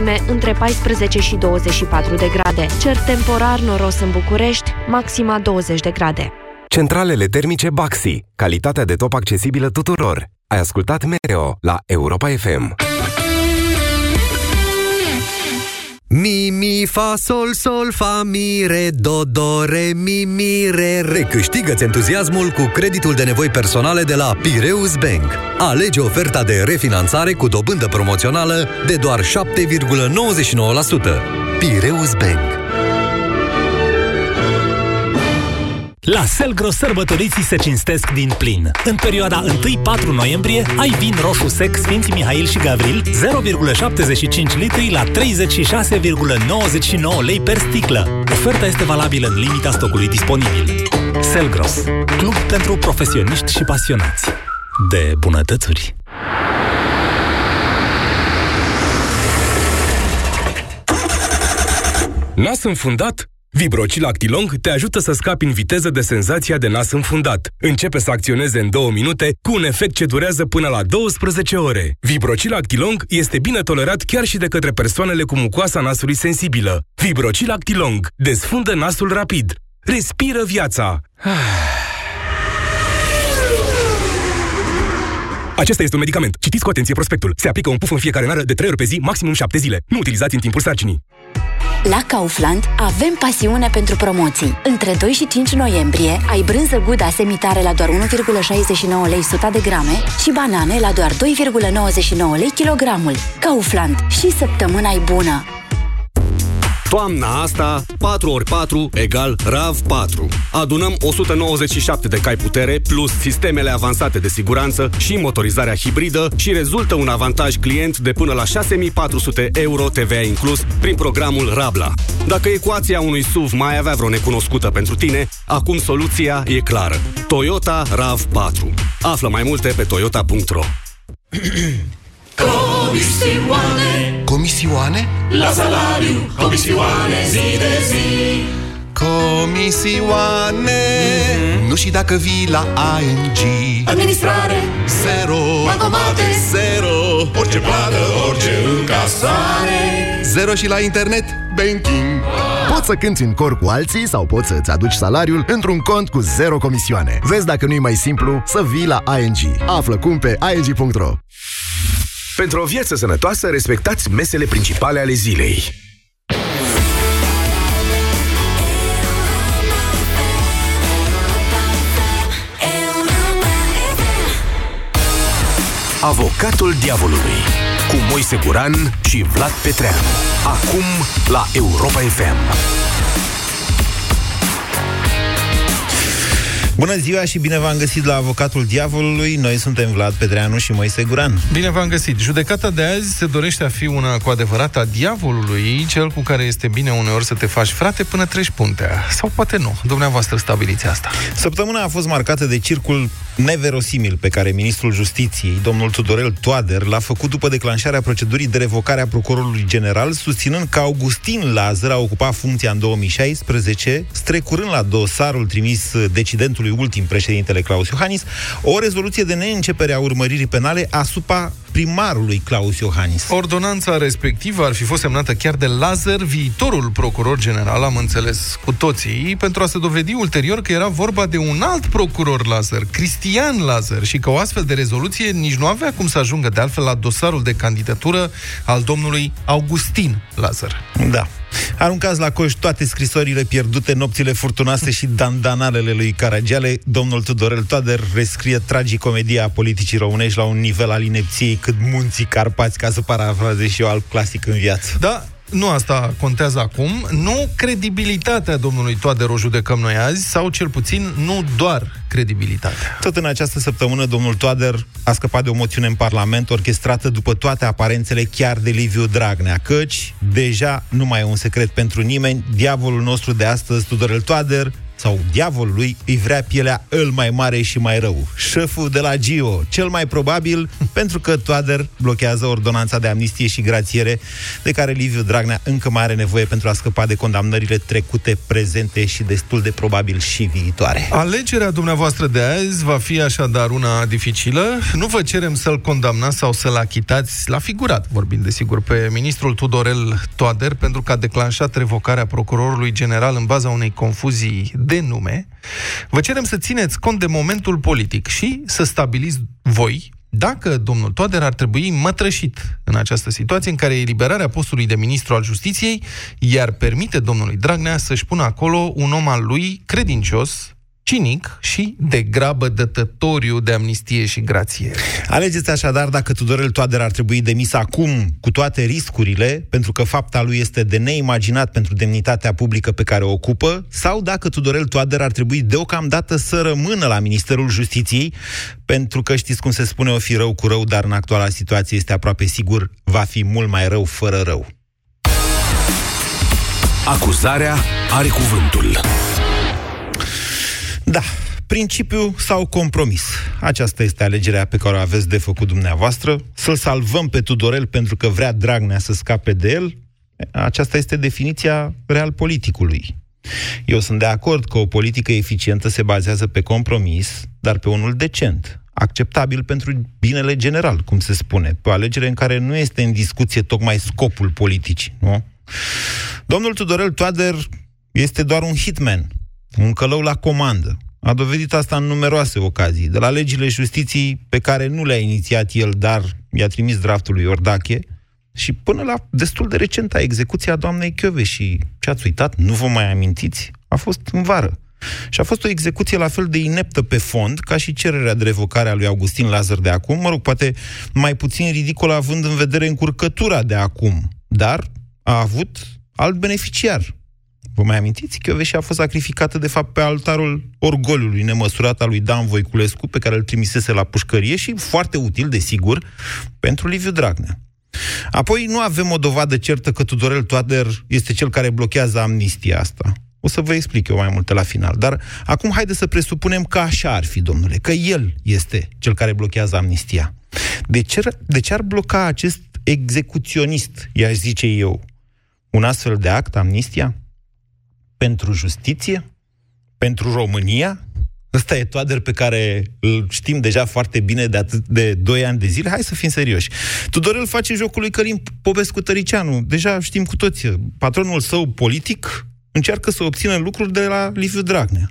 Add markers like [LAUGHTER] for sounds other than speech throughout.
maxime între 14 și 24 de grade. Cer temporar noros în București, maxima 20 de grade. Centralele termice Baxi. Calitatea de top accesibilă tuturor. Ai ascultat Mereo la Europa FM. Mi, mi, fa, sol, sol, fa, mi, re, do, do, re, mi, mi, re, re. Câștigă-ți entuziasmul cu creditul de nevoi personale de la Pireus Bank. Alege oferta de refinanțare cu dobândă promoțională de doar 7,99%. Pireus Bank. La Selgros sărbătoriții se cinstesc din plin. În perioada 1-4 noiembrie ai vin roșu sec Sfinții Mihail și Gavril 0,75 litri la 36,99 lei per sticlă. Oferta este valabilă în limita stocului disponibil. Selgros, club pentru profesioniști și pasionați de bunătățuri. Nas înfundat? Vibrocil Actilong te ajută să scapi în viteză de senzația de nas înfundat. Începe să acționeze în două minute cu un efect ce durează până la 12 ore. Vibrocil Actilong este bine tolerat chiar și de către persoanele cu mucoasa nasului sensibilă. Vibrocil Actilong desfundă nasul rapid. Respiră viața. [SIGHS] Acesta este un medicament. Citiți cu atenție prospectul. Se aplică un puf în fiecare nară de 3 ori pe zi, maximum 7 zile. Nu utilizați în timpul sarcinii. La Kaufland avem pasiune pentru promoții. Între 2 și 5 noiembrie ai brânză Guda semitare la doar 1,69 lei 100 de grame și banane la doar 2,99 lei kilogramul. Kaufland. Și săptămâna e bună! Toamna asta, 4 ori 4 egal RAV4. Adunăm 197 de cai putere plus sistemele avansate de siguranță și motorizarea hibridă și rezultă un avantaj client de până la 6400 euro TVA inclus prin programul Rabla. Dacă ecuația unui SUV mai avea vreo necunoscută pentru tine, acum soluția e clară. Toyota RAV4. Află mai multe pe toyota.ro [CLEARS THROAT] Comisioane. Comisioane? La salariu. Comisioane zi de zi. Comisioane. Mm-hmm. Nu și dacă vii la ING Administrare. Zero. Bankomate Zero. Orice plată, orice încasare. Zero și la internet. Banking. Poți să cânti în cor cu alții sau poți să-ți aduci salariul într-un cont cu zero comisioane. Vezi dacă nu e mai simplu să vii la ING. Află cum pe ing.ro Pentru o viață sănătoasă, respectați mesele principale ale zilei. Avocatul diavolului cu Moise Guran și Vlad Petreanu. Acum la Europa FM. Bună ziua și bine v-am găsit la Avocatul Diavolului. Noi suntem Vlad Pedreanu și Moise Guran. Bine v-am găsit. Judecata de azi se dorește a fi una cu adevărat a diavolului, cel cu care este bine uneori să te faci frate până treci puntea. Sau poate nu. Dumneavoastră stabiliți asta. Săptămâna a fost marcată de circul neverosimil pe care ministrul justiției, domnul Tudorel Toader, l-a făcut după declanșarea procedurii de revocare a procurorului general, susținând că Augustin Lazar a ocupat funcția în 2016, strecurând la dosarul trimis decidentului ultim președintele Claus Iohannis, o rezoluție de neîncepere a urmăririi penale asupra primarului Claus Iohannis. Ordonanța respectivă ar fi fost semnată chiar de Lazar, viitorul procuror general, am înțeles cu toții, pentru a se dovedi ulterior că era vorba de un alt procuror Lazar, Cristian Lazar, și că o astfel de rezoluție nici nu avea cum să ajungă de altfel la dosarul de candidatură al domnului Augustin Lazar. Da. Aruncați la coș toate scrisorile pierdute, nopțile furtunoase și dandanalele lui Caragiale, domnul Tudorel Toader rescrie tragicomedia politicii românești la un nivel al inepției cât munții Carpați, ca să parafrazez și eu alt clasic în viață. Da, nu asta contează acum, nu credibilitatea domnului Toader o judecăm noi azi, sau cel puțin nu doar credibilitatea. Tot în această săptămână, domnul Toader a scăpat de o moțiune în Parlament orchestrată după toate aparențele chiar de Liviu Dragnea, căci deja nu mai e un secret pentru nimeni, diavolul nostru de astăzi, Tudorel Toader, sau diavolului îi vrea pielea îl mai mare și mai rău. Șeful de la Gio, cel mai probabil [LAUGHS] pentru că Toader blochează ordonanța de amnistie și grațiere de care Liviu Dragnea încă mai are nevoie pentru a scăpa de condamnările trecute, prezente și destul de probabil și viitoare. Alegerea dumneavoastră de azi va fi așadar una dificilă. Nu vă cerem să-l condamnați sau să-l achitați la figurat, vorbind desigur, pe ministrul Tudorel Toader pentru că a declanșat revocarea procurorului general în baza unei confuzii de nume. Vă cerem să țineți cont de momentul politic și să stabiliți voi dacă domnul Toader ar trebui mătrășit în această situație în care eliberarea postului de ministru al justiției iar permite domnului Dragnea să-și pună acolo un om al lui credincios, cinic și de grabă dătătoriu de amnistie și grație. Alegeți așadar dacă Tudorel Toader ar trebui demis acum cu toate riscurile, pentru că fapta lui este de neimaginat pentru demnitatea publică pe care o ocupă, sau dacă Tudorel Toader ar trebui deocamdată să rămână la Ministerul Justiției, pentru că știți cum se spune, o fi rău cu rău, dar în actuala situație este aproape sigur, va fi mult mai rău fără rău. Acuzarea are cuvântul. Da, principiu sau compromis. Aceasta este alegerea pe care o aveți de făcut dumneavoastră. Să-l salvăm pe Tudorel pentru că vrea Dragnea să scape de el. Aceasta este definiția real politicului. Eu sunt de acord că o politică eficientă se bazează pe compromis, dar pe unul decent, acceptabil pentru binele general, cum se spune, pe o alegere în care nu este în discuție tocmai scopul politicii, nu? Domnul Tudorel Toader este doar un hitman, un călău la comandă. A dovedit asta în numeroase ocazii, de la legile justiției pe care nu le-a inițiat el, dar i-a trimis draftul lui Iordache, și până la destul de recenta execuția doamnei Chiove și ce ați uitat, nu vă mai amintiți, a fost în vară. Și a fost o execuție la fel de ineptă pe fond, ca și cererea de revocare a lui Augustin Lazar de acum, mă rog, poate mai puțin ridicol având în vedere încurcătura de acum, dar a avut alt beneficiar, Vă mai amintiți? Chioveși a fost sacrificată, de fapt, pe altarul orgoliului nemăsurat al lui Dan Voiculescu, pe care îl trimisese la pușcărie și foarte util, desigur, pentru Liviu Dragnea. Apoi nu avem o dovadă certă că Tudorel Toader este cel care blochează amnistia asta. O să vă explic eu mai multe la final. Dar acum haide să presupunem că așa ar fi, domnule, că el este cel care blochează amnistia. De ce, de ce ar bloca acest execuționist, i-aș zice eu, un astfel de act, amnistia? Pentru justiție, pentru România. Ăsta e toader pe care îl știm deja foarte bine de atât de 2 ani de zile. Hai să fim serioși. Tudorel face jocul lui Călim Popescu Tăricianu. Deja știm cu toți. Patronul său politic încearcă să obțină lucruri de la Liviu Dragnea.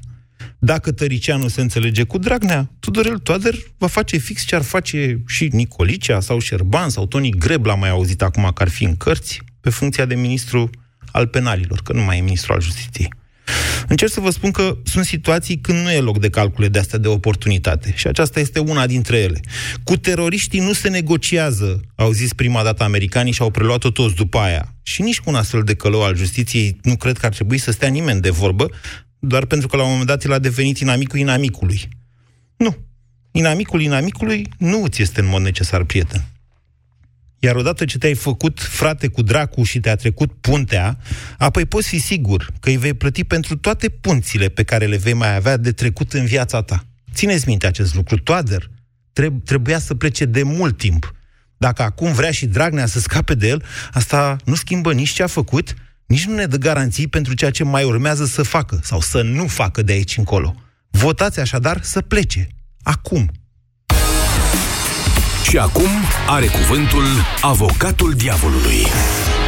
Dacă Tăricianu se înțelege cu Dragnea, Tudorel Toader va face fix ce ar face și Nicolicea sau Șerban sau Toni Greb, l-am mai auzit acum că ar fi în cărți, pe funcția de ministru al penalilor, că nu mai e ministru al justiției. Încerc să vă spun că sunt situații când nu e loc de calcule de astea de oportunitate. Și aceasta este una dintre ele. Cu teroriștii nu se negociază, au zis prima dată americanii și au preluat-o toți după aia. Și nici cu un astfel de călău al justiției nu cred că ar trebui să stea nimeni de vorbă, doar pentru că la un moment dat el a devenit inamicul inamicului. Nu. Inamicul inamicului nu ți este în mod necesar prieten. Iar odată ce te-ai făcut frate cu dracu și te-a trecut puntea, apoi poți fi sigur că îi vei plăti pentru toate punțile pe care le vei mai avea de trecut în viața ta. Țineți minte acest lucru. Toader treb- trebuia să plece de mult timp. Dacă acum vrea și Dragnea să scape de el, asta nu schimbă nici ce a făcut, nici nu ne dă garanții pentru ceea ce mai urmează să facă sau să nu facă de aici încolo. Votați așadar să plece. Acum. Și acum are cuvântul avocatul diavolului.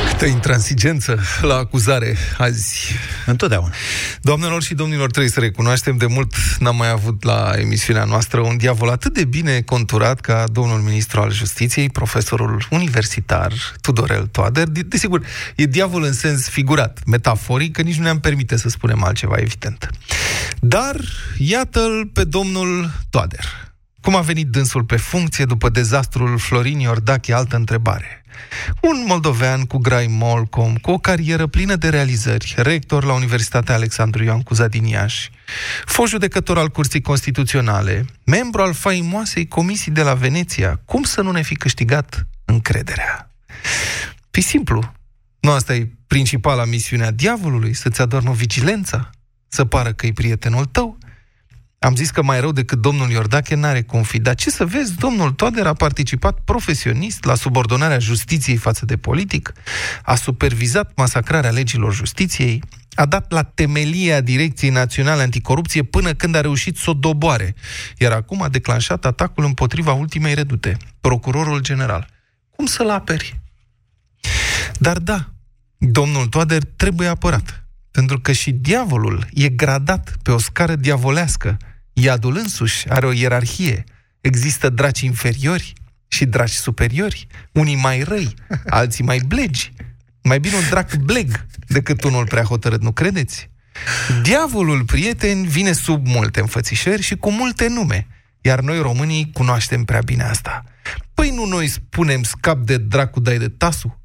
Câtă intransigență la acuzare azi. Întotdeauna. Doamnelor și domnilor, trebuie să recunoaștem, de mult n-am mai avut la emisiunea noastră un diavol atât de bine conturat ca domnul ministru al justiției, profesorul universitar Tudorel Toader. Desigur, e diavol în sens figurat, metaforic, că nici nu ne-am permite să spunem altceva, evident. Dar iată-l pe domnul Toader cum a venit dânsul pe funcție după dezastrul Florin Iordache? Altă întrebare. Un moldovean cu grai Molcom, cu o carieră plină de realizări, rector la Universitatea Alexandru Ioan Cuza din Iași, fost judecător al Curții Constituționale, membru al faimoasei comisii de la Veneția, cum să nu ne fi câștigat încrederea? Păi simplu, nu asta e principala misiune a diavolului, să-ți adormă vigilența? să pară că e prietenul tău. Am zis că mai rău decât domnul Iordache n-are cum fi. Dar ce să vezi, domnul Toader a participat profesionist la subordonarea justiției față de politic, a supervizat masacrarea legilor justiției, a dat la temelia Direcției Naționale Anticorupție până când a reușit să o doboare, iar acum a declanșat atacul împotriva ultimei redute, procurorul general. Cum să-l aperi? Dar da, domnul Toader trebuie apărat, pentru că și diavolul e gradat pe o scară diavolească. Iadul însuși are o ierarhie. Există draci inferiori și draci superiori, unii mai răi, [LAUGHS] alții mai blegi. Mai bine un drac bleg decât unul prea hotărât, nu credeți? Diavolul, prieten, vine sub multe înfățișări și cu multe nume, iar noi românii cunoaștem prea bine asta. Păi nu noi spunem scap de dracu dai de tasu?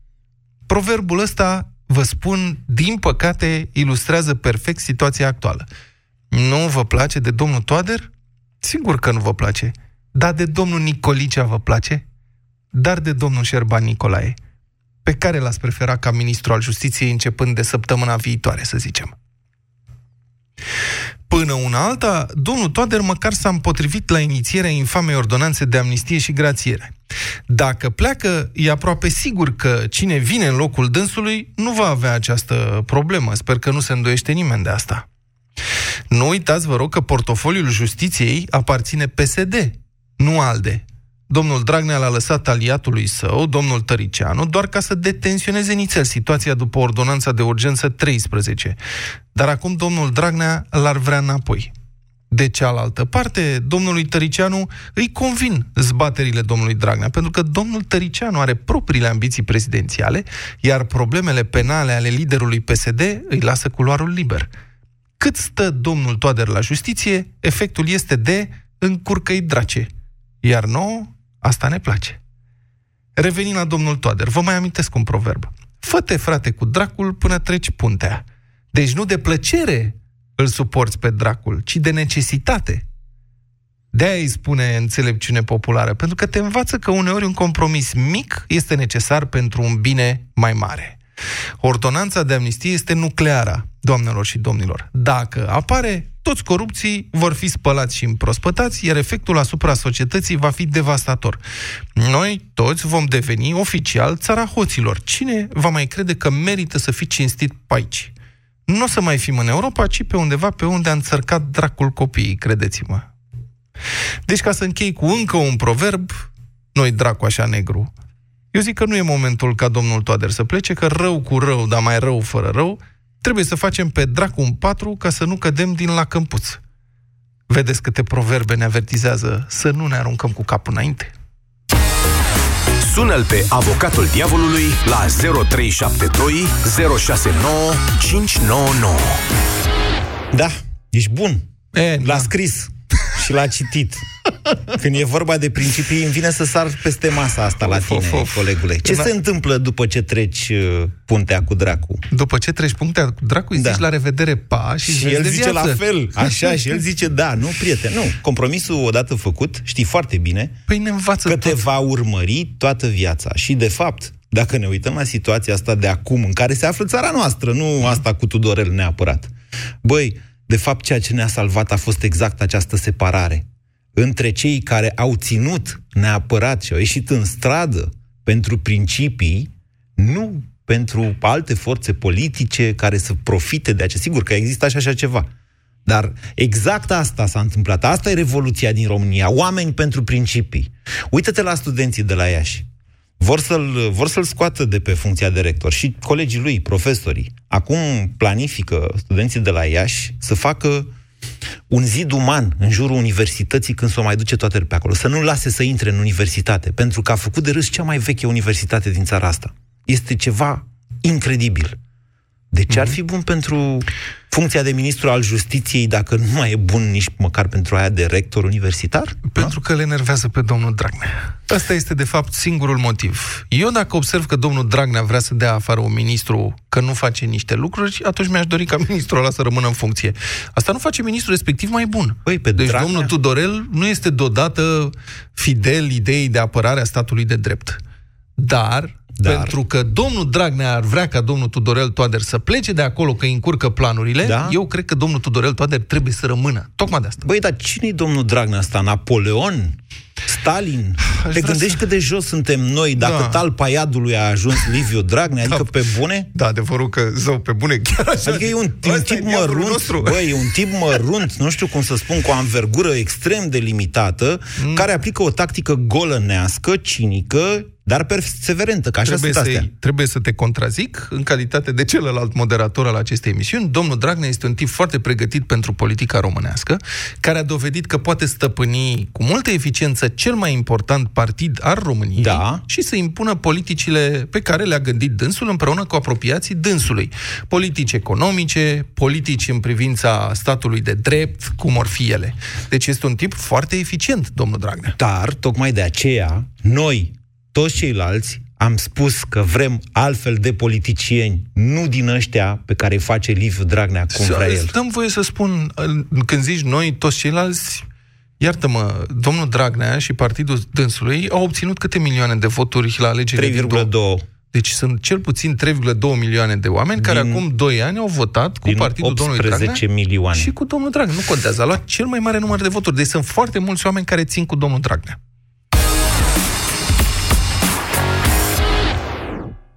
Proverbul ăsta, vă spun, din păcate, ilustrează perfect situația actuală. Nu vă place de domnul Toader? Sigur că nu vă place. Dar de domnul Nicolicea vă place? Dar de domnul Șerban Nicolae – pe care l-ați preferat ca ministru al justiției începând de săptămâna viitoare, să zicem. Până una alta, domnul Toader măcar s-a împotrivit la inițierea infamei ordonanțe de amnistie și grațiere. Dacă pleacă, e aproape sigur că cine vine în locul dânsului nu va avea această problemă. Sper că nu se îndoiește nimeni de asta. Nu uitați, vă rog, că portofoliul justiției aparține PSD, nu ALDE. Domnul Dragnea l-a lăsat aliatului său, domnul Tăricianu, doar ca să detenționeze nițel situația după ordonanța de urgență 13. Dar acum domnul Dragnea l-ar vrea înapoi. De cealaltă parte, domnului Tăricianu îi convin zbaterile domnului Dragnea, pentru că domnul Tăricianu are propriile ambiții prezidențiale, iar problemele penale ale liderului PSD îi lasă culoarul liber. Cât stă domnul Toader la justiție, efectul este de încurcă-i drace. Iar nouă, Asta ne place. Revenind la domnul Toader, vă mai amintesc un proverb. Fă-te, frate, cu dracul până treci puntea. Deci nu de plăcere îl suporți pe dracul, ci de necesitate. De-aia îi spune înțelepciune populară, pentru că te învață că uneori un compromis mic este necesar pentru un bine mai mare. Ordonanța de amnistie este nucleara, doamnelor și domnilor. Dacă apare, toți corupții vor fi spălați și împrospătați, iar efectul asupra societății va fi devastator. Noi toți vom deveni oficial țara hoților. Cine va mai crede că merită să fii cinstit pe aici? Nu o să mai fim în Europa, ci pe undeva pe unde a înțărcat dracul copiii, credeți-mă. Deci, ca să închei cu încă un proverb, noi dracu așa negru, eu zic că nu e momentul ca domnul Toader să plece, că rău cu rău, dar mai rău fără rău, trebuie să facem pe dracu un patru ca să nu cădem din la câmpuț. Vedeți câte proverbe ne avertizează să nu ne aruncăm cu capul înainte. Sună-l pe avocatul diavolului la 0372 069 599. Da, ești bun. E, L-a da. scris și l-a citit. Când e vorba de principii, îmi vine să sar peste masa asta la tine, of, of. colegule. Ce se întâmplă după ce treci uh, puntea cu dracu? După ce treci puntea cu dracu, îi da. zici la revedere, pa, și, și el zice viață. la fel, așa, și el zice da, nu, prieten, nu. Compromisul odată făcut, știi foarte bine păi ne învață că tot. te va urmări toată viața. Și, de fapt, dacă ne uităm la situația asta de acum, în care se află țara noastră, nu asta cu Tudorel neapărat, băi, de fapt, ceea ce ne-a salvat a fost exact această separare între cei care au ținut neapărat și au ieșit în stradă pentru principii, nu pentru alte forțe politice care să profite de acest. Sigur că există și așa ceva. Dar exact asta s-a întâmplat. Asta e revoluția din România. Oameni pentru principii. Uită-te la studenții de la Iași. Vor să-l, vor să-l scoată de pe funcția de rector și colegii lui, profesorii. Acum planifică studenții de la Iași să facă un zid uman în jurul universității când s-o mai duce toate pe acolo. Să nu lase să intre în universitate, pentru că a făcut de râs cea mai veche universitate din țara asta. Este ceva incredibil. De ce ar mhm. fi bun pentru funcția de ministru al justiției dacă nu mai e bun nici măcar pentru aia de rector universitar? Pentru că le enervează pe domnul Dragnea. Asta este, de fapt, singurul motiv. Eu, dacă observ că domnul Dragnea vrea să dea afară un ministru că nu face niște lucruri, atunci mi-aș dori ca ministrul ăla să rămână în funcție. Asta nu face ministrul respectiv mai bun. Păi, pe deci Dragnea... domnul Tudorel nu este deodată fidel ideii de apărare a statului de drept. Dar Dar... Pentru că domnul Dragnea ar vrea ca domnul Tudorel Toader să plece de acolo, că îi încurcă planurile, da? eu cred că domnul Tudorel Toader trebuie să rămână. Tocmai de asta. Băi, dar cine e domnul Dragnea asta? Napoleon? Stalin? Aș Te gândești să... cât de jos suntem noi dacă da. talpa iadului a ajuns Liviu Dragnea? Adică da. pe bune? Da, adevărul că, zău, pe bune chiar așa. Adică e un, un tip mărunt, băi, e un tip mărunt, nu știu cum să spun, cu o anvergură extrem de limitată, mm. care aplică o tactică golănească, cinică, dar perseverentă, că așa trebuie sunt astea. Trebuie să te contrazic în calitate de celălalt moderator al acestei emisiuni. Domnul Dragnea este un tip foarte pregătit pentru politica românească, care a dovedit că poate stăpâni cu multă eficiență cel mai important partid al României da. și să impună politicile pe care le-a gândit dânsul împreună cu apropiații dânsului. Politici economice, politici în privința statului de drept, cum or fi ele. Deci este un tip foarte eficient, domnul Dragnea. Dar, tocmai de aceea, noi, toți ceilalți am spus că vrem altfel de politicieni, nu din ăștia pe care îi face Liviu Dragnea cum vrea el. Dăm voie să spun, când zici noi, toți ceilalți, iartă-mă, domnul Dragnea și partidul dânsului au obținut câte milioane de voturi la alegerile 3,2. Deci sunt cel puțin 3,2 milioane de oameni din, care acum 2 ani au votat cu partidul domnului Dragnea milioane. și cu domnul Dragnea. Nu contează, a luat cel mai mare număr de voturi. Deci sunt foarte mulți oameni care țin cu domnul Dragnea.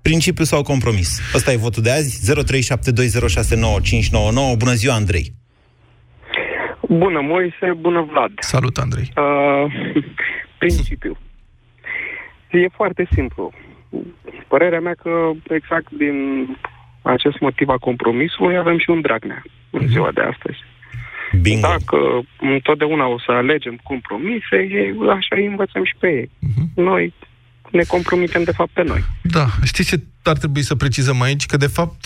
Principiu sau compromis? Ăsta e votul de azi. 0372069599. Bună ziua, Andrei! Bună, Moise, bună, Vlad. Salut, Andrei. Uh, [LAUGHS] principiu. E foarte simplu. Părerea mea că exact din acest motiv a compromisului avem și un Dragnea în mhm. ziua de astăzi. Bingo. Dacă întotdeauna o să alegem compromise, așa îi învățăm și pe ei. Uh-huh. Noi ne compromitem de fapt pe noi. Da, știți ce ar trebui să precizăm aici? Că de fapt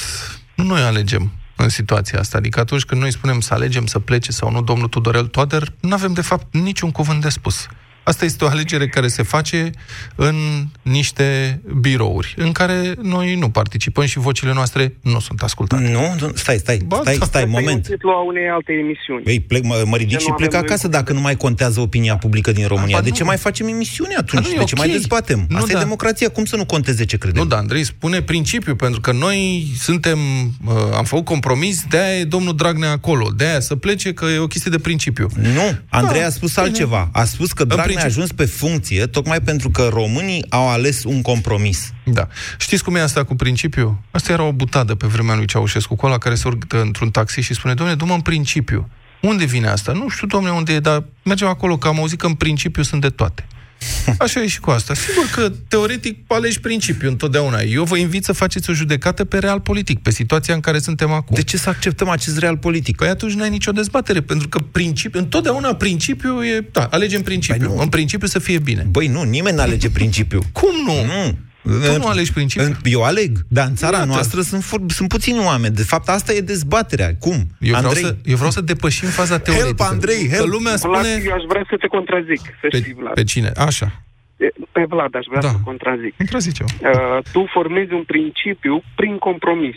nu noi alegem în situația asta. Adică atunci când noi spunem să alegem să plece sau nu domnul Tudorel Toader, nu avem de fapt niciun cuvânt de spus. Asta este o alegere care se face în niște birouri, în care noi nu participăm și vocile noastre nu sunt ascultate. Nu, nu stai, stai, ba, stai, da. stai, moment. E a unei alte emisiuni. Ei, plec, mă, mă ridic și plec acasă dacă nu mai contează opinia publică din România. Ba, de ce mai facem emisiune atunci? De ce okay. mai dezbatem? Nu, Asta da. e democrația. Cum să nu conteze ce credem? Nu, da, Andrei spune principiu, pentru că noi suntem, uh, am făcut compromis, de-aia e domnul Dragnea acolo, de-aia să plece, că e o chestie de principiu. Nu, Andrei da, a spus altceva. A spus că Dragnea a ajuns pe funcție tocmai pentru că românii au ales un compromis. Da. Știți cum e asta cu principiu? Asta era o butadă pe vremea lui Ceaușescu, cu ăla care se urcă într-un taxi și spune, domnule, du în principiu. Unde vine asta? Nu știu, domnule, unde e, dar mergem acolo, că am auzit că în principiu sunt de toate. Așa e și cu asta. Sigur că, teoretic, alegi principiul întotdeauna. Eu vă invit să faceți o judecată pe real politic, pe situația în care suntem acum. De ce să acceptăm acest real politic? Păi atunci n-ai nicio dezbatere, pentru că principiu, întotdeauna principiul e... Da, alegem principiul. Păi în principiu să fie bine. Băi, nu, nimeni nu alege principiul. Cum nu? Nu. Tu nu alegi principiul? Eu aleg, dar în țara Iată. noastră sunt, sunt puțini oameni. De fapt, asta e dezbaterea. Cum? Eu vreau, Andrei? Să, eu vreau să depășim faza teoretică. Help, Andrei, help! Că lumea spune... Eu aș vrea să te contrazic, să pe, știi, Vlad. Pe cine? Așa. Pe Vlad aș vrea da. să contrazic. Contrazice uh, Tu formezi un principiu prin compromis.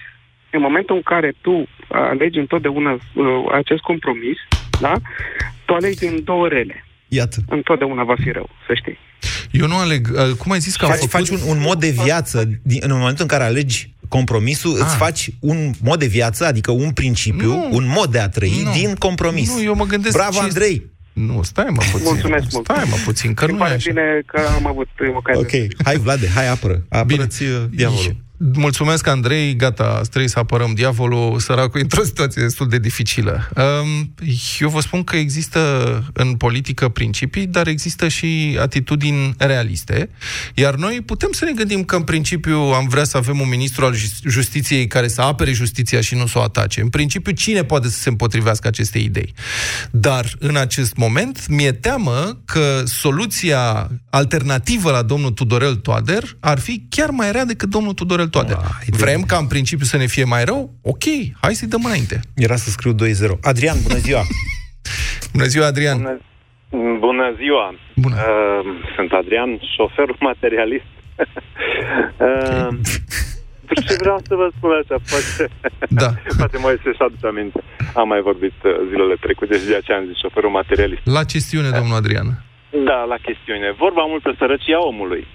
În momentul în care tu alegi întotdeauna uh, acest compromis, da? tu alegi din două rele. Iată. Întotdeauna va fi rău, să știi. Eu nu aleg... Uh, cum ai zis că faci, făcut... faci un, un mod de viață, din, în momentul în care alegi compromisul, ah. îți faci un mod de viață, adică un principiu, nu. un mod de a trăi nu. din compromis. Nu, eu mă gândesc... Bravo, Andrei! Nu, stai mă puțin. Mulțumesc mult. Stai mă puțin, că nu e așa. bine că am avut ocazia. Ok, hai Vlade, hai apără. Apără-ți uh, diavolul. Mulțumesc, Andrei. Gata, trebuie să apărăm diavolul. Săracul într-o situație destul de dificilă. Um, eu vă spun că există în politică principii, dar există și atitudini realiste. Iar noi putem să ne gândim că în principiu am vrea să avem un ministru al justiției care să apere justiția și nu să o atace. În principiu, cine poate să se împotrivească acestei idei? Dar în acest moment mi-e teamă că soluția alternativă la domnul Tudorel Toader ar fi chiar mai rea decât domnul Tudorel Tudorel Toader. Wow, Vrem ca în principiu să ne fie mai rău? Ok, hai să-i dăm înainte. Era să scriu 2-0. Adrian, bună ziua! [LAUGHS] bună ziua, Adrian! Bună, bună ziua! Bună. Uh, sunt Adrian, șofer [LAUGHS] materialist. uh, okay. [LAUGHS] Ce vreau să vă spun așa, poate, da. poate mai se aduce aminte. Am mai vorbit uh, zilele trecute și de aceea am zis șoferul materialist. La chestiune, domnul Adrian. Da, la chestiune. Vorba multă sărăcia omului.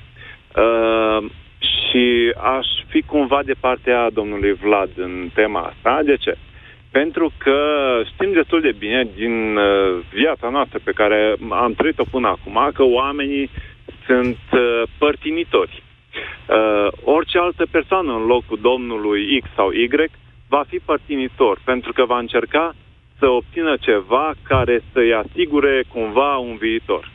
Uh, Și aș fi cumva de partea domnului Vlad în tema asta. De ce? Pentru că știm destul de bine din uh, viața noastră pe care am trăit-o până acum că oamenii sunt uh, părtinitori. Uh, orice altă persoană în locul domnului X sau Y va fi părtinitor pentru că va încerca să obțină ceva care să-i asigure cumva un viitor.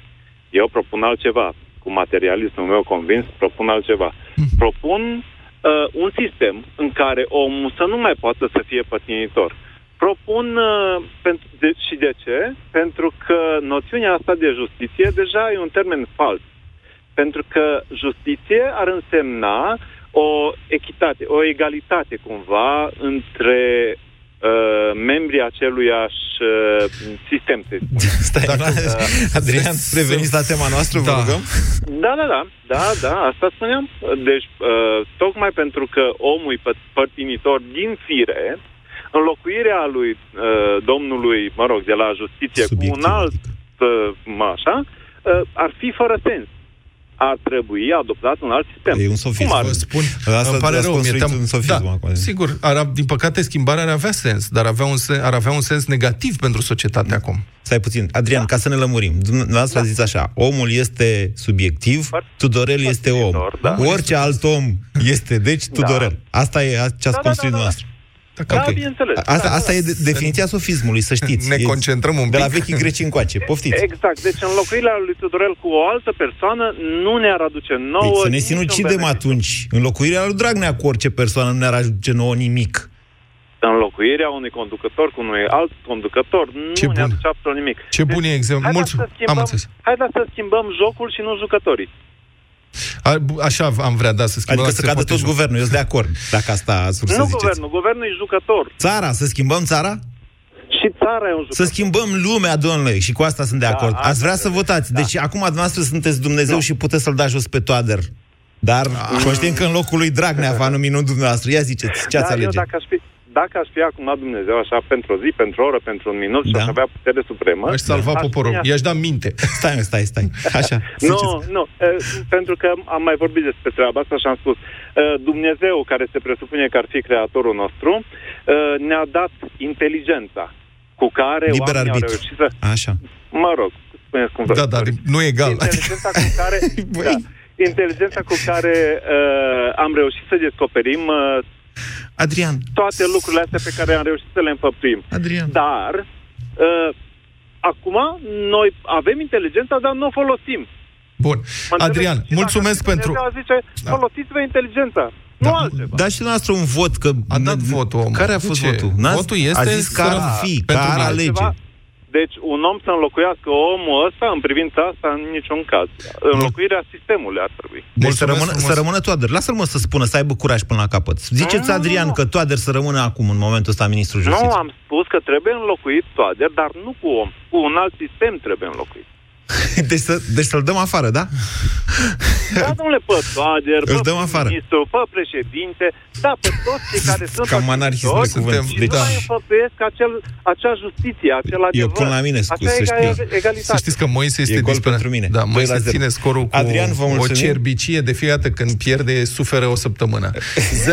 Eu propun altceva. Cu materialismul meu convins, propun altceva. Propun uh, un sistem în care omul să nu mai poată să fie părtinitor. Propun, uh, pentru, de, și de ce? Pentru că noțiunea asta de justiție deja e un termen fals. Pentru că justiție ar însemna o echitate, o egalitate cumva între uh, membrii aceluiași uh, sistem, [LAUGHS] să spun. Stai, uh, Adrian, reveniți la tema noastră, vă Da. rugăm? Da, da, da, da, da, asta spuneam. Deci, uh, tocmai pentru că omul e pă- părtinitor din fire, înlocuirea lui uh, domnului, mă rog, de la justiție cu un alt, uh, mă, așa, uh, ar fi fără sens. Ar trebui adoptat un alt sistem. E un sofism. Cum ar? Vă spun, Asta îmi pare ați rău, construit mi-e team- un sofism da, acum. Sigur, ar, din păcate schimbarea ar avea sens, dar avea un sen, ar avea un sens negativ pentru societate acum. Stai puțin. Adrian, ca să ne lămurim. Dumneavoastră da. zis așa, omul este subiectiv, Tudorel este om. da. Orice alt om este, deci, Tudorel. Asta e ce ați Da, da, construit da, da. noastră. Da, bineînțeles. Asta, Da, asta da. e de- definiția sofismului, să știți. Ne E concentrăm un De la pic. vechii greci încoace. Poftiți. Exact. Deci înlocuirea lui Tudorel cu o altă persoană nu ne-ar aduce nouă... Păi să ne niciun sinucidem beneficiu. atunci. Înlocuirea lui Dragnea cu orice persoană nu ne-ar aduce nouă nimic. Înlocuirea unui conducător cu unui alt conducător nu Ce ne bun. aduce absolut nimic. Ce bun e exemplu. Haideți Mulțumesc. să schimbăm, Am înțeles. Haideți să schimbăm jocul și nu jucătorii. A, bu- Așa am vrea, da, să schimbăm. Adică să se cadă poate tot juca. guvernul, eu sunt de acord, dacă asta ați vrut să nu ziceți. guvernul, guvernul e jucător. Țara, să schimbăm țara? Și țara e un jucător. Să schimbăm lumea, domnule, și cu asta sunt de Da, acord. asta Ați vrea să votați. Deci acum dumneavoastră sunteți Dumnezeu și puteți să-l dați jos pe Toader. Dar conștient că în locul lui Dragnea va numi, nu dumneavoastră. Ia ziceți, ce ați da, eu alege? dacă aș fi, dacă aș fi acum Dumnezeu așa pentru o zi, pentru o oră, pentru un minut și Da. aș avea putere supremă... Aș salva aș poporul. spune- I-aș da minte. Stai, mă, stai, stai. Așa, Nu, nu, e, pentru că am mai vorbit despre treaba asta și am spus. e, Dumnezeu, care se presupune că ar fi creatorul nostru, e, ne-a dat inteligența cu care Liber oamenii au arbitru. reușit să... Așa. Mă rog, spuneți cum vreți. Da, da, nu e egal. Inteligența cu care... [LAUGHS] da, inteligența cu care uh, am reușit să descoperim uh, Adrian. toate lucrurile astea pe care am reușit să le înfăptuim. Adrian. Dar, uh, acum, noi avem inteligența, dar nu o folosim. Bun. Mă înțelegi? Adrian, Și dacă mulțumesc pentru... Dumnezeu zice, folosiți-vă inteligența, nu altceva. Da și noastră un vot, că... A dat votul, omul. Care a De fost ce? votul? N-ați- Votul este A zis că ar să- fi, că pentru ar mine. alege. Ceva- Deci un om să înlocuiască omul ăsta în privința asta în niciun caz. Înlocuirea sistemului ar trebui. Deci să rămână, să rămână Toader. Lasă-l mă să spună, să aibă curaj până la capăt. Ziceți, Nu, nu, Adrian, nu. că Toader să rămână acum, în momentul ăsta, ministrul Nu, justiției. am spus că trebuie înlocuit Toader, dar nu cu om. Cu un alt sistem trebuie înlocuit. [LAUGHS] Deci, să, deci să-l dăm afară, da? Da, domnule, pe Toader, Îl pe dăm afară. ministru, pe președinte, da, pe toți cei [LAUGHS] care sunt Cam anarhist de părtinitori cuvânt. și Deci- nu mai înfăptuiesc acel, acea justiție, acel adevăr. pun la mine, scu- Așa să egal- știi. egalitate. Să știți că Moise este E gol disperat. pentru mine. Da, Doi la Moise zero. ține scorul cu Adrian, vă o mulțumim. cerbicie de fiecare dată când pierde, suferă o săptămână.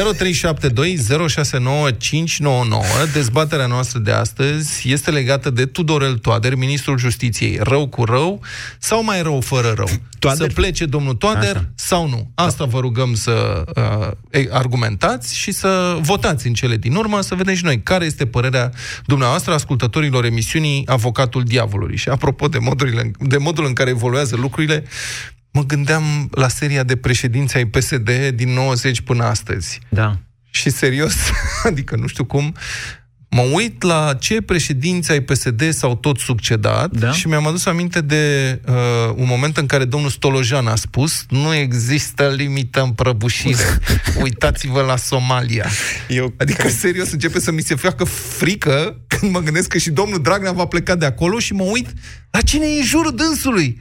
0372 069 599. Dezbaterea noastră de astăzi este legată de Tudorel Toader, ministrul justiției. Rău cu rău sau mai rău fără rău? Toader? Să plece domnul Toader Așa. sau nu? Asta vă rugăm să uh, e- argumentați și să votați în cele din urmă, să vedem și noi care este părerea dumneavoastră, ascultătorilor emisiunii Avocatul Diavolului. Și apropo de, modurile, de modul în care evoluează lucrurile, mă gândeam la seria de președinți ai PSD din 90 până astăzi. Da. Și serios, [LAUGHS] adică nu știu cum, mă uit la ce președinți ai PSD s-au tot succedat da? și mi-am adus aminte de uh, un moment în care domnul Stolojan a spus nu există limită în prăbușire. [LAUGHS] Uitați-vă la Somalia. Eu... Adică, serios, începe să mi se facă frică când mă gândesc că și domnul Dragnea va pleca de acolo și mă uit la cine e în jurul dânsului.